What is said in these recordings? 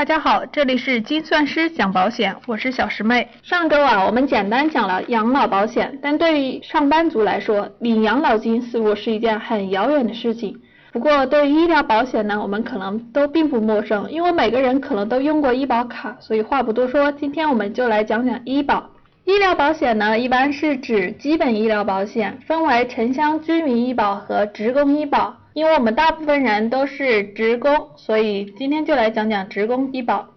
大家好，这里是精算师讲保险，我是小师妹。上周啊，我们简单讲了养老保险，但对于上班族来说，领养老金似乎是一件很遥远的事情。不过对于医疗保险呢，我们可能都并不陌生，因为每个人可能都用过医保卡，所以话不多说，今天我们就来讲讲医保。医疗保险呢，一般是指基本医疗保险，分为城乡居民医保和职工医保。因为我们大部分人都是职工，所以今天就来讲讲职工医保。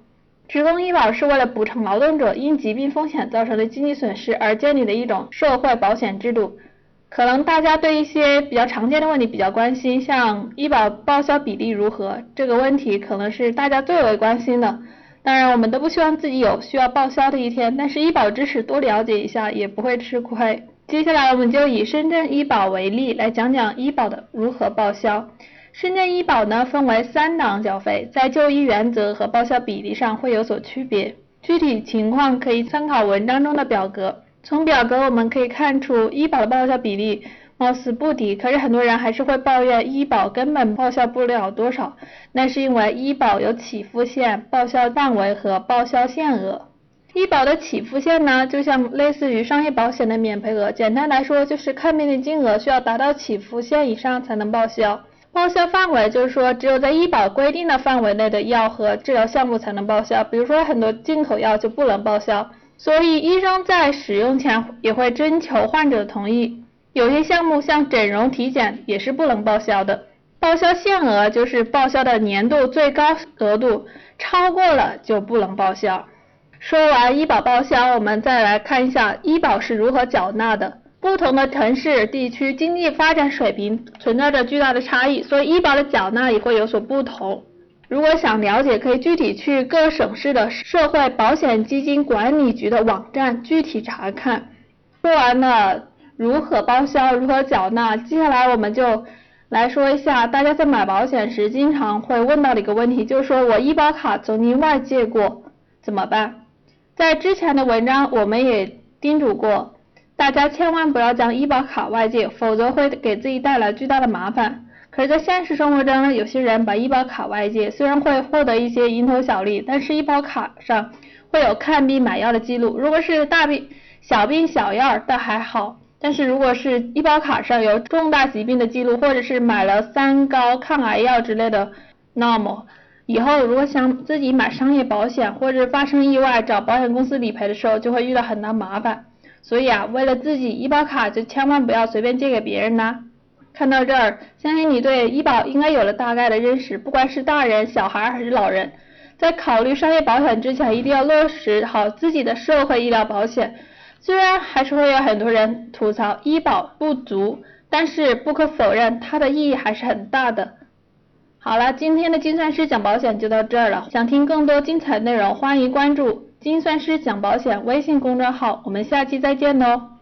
职工医保是为了补偿劳动者因疾病风险造成的经济损失而建立的一种社会保险制度。可能大家对一些比较常见的问题比较关心，像医保报销比例如何这个问题，可能是大家最为关心的。当然，我们都不希望自己有需要报销的一天，但是医保知识多了解一下也不会吃亏。接下来我们就以深圳医保为例来讲讲医保的如何报销。深圳医保呢分为三档缴费，在就医原则和报销比例上会有所区别，具体情况可以参考文章中的表格。从表格我们可以看出，医保的报销比例貌似不低，可是很多人还是会抱怨医保根本报销不了多少，那是因为医保有起付线、报销范围和报销限额。医保的起付线呢，就像类似于商业保险的免赔额，简单来说就是看病的金额需要达到起付线以上才能报销。报销范围就是说，只有在医保规定的范围内的药和治疗项目才能报销，比如说很多进口药就不能报销。所以医生在使用前也会征求患者的同意。有些项目像整容体检也是不能报销的。报销限额就是报销的年度最高额度，超过了就不能报销。说完医保报销，我们再来看一下医保是如何缴纳的。不同的城市、地区经济发展水平存在着巨大的差异，所以医保的缴纳也会有所不同。如果想了解，可以具体去各省市的社会保险基金管理局的网站具体查看。说完了如何报销、如何缴纳，接下来我们就来说一下大家在买保险时经常会问到的一个问题，就是说我医保卡曾经外借过，怎么办？在之前的文章，我们也叮嘱过大家，千万不要将医保卡外借，否则会给自己带来巨大的麻烦。可是，在现实生活中，有些人把医保卡外借，虽然会获得一些蝇头小利，但是医保卡上会有看病买药的记录。如果是大病、小病小药倒还好，但是如果是医保卡上有重大疾病的记录，或者是买了三高、抗癌药之类的，那么。以后如果想自己买商业保险或者发生意外找保险公司理赔的时候，就会遇到很大麻烦。所以啊，为了自己医保卡，就千万不要随便借给别人呐。看到这儿，相信你对医保应该有了大概的认识。不管是大人、小孩还是老人，在考虑商业保险之前，一定要落实好自己的社会医疗保险。虽然还是会有很多人吐槽医保不足，但是不可否认，它的意义还是很大的。好了，今天的精算师讲保险就到这儿了。想听更多精彩内容，欢迎关注“精算师讲保险”微信公众号。我们下期再见喽！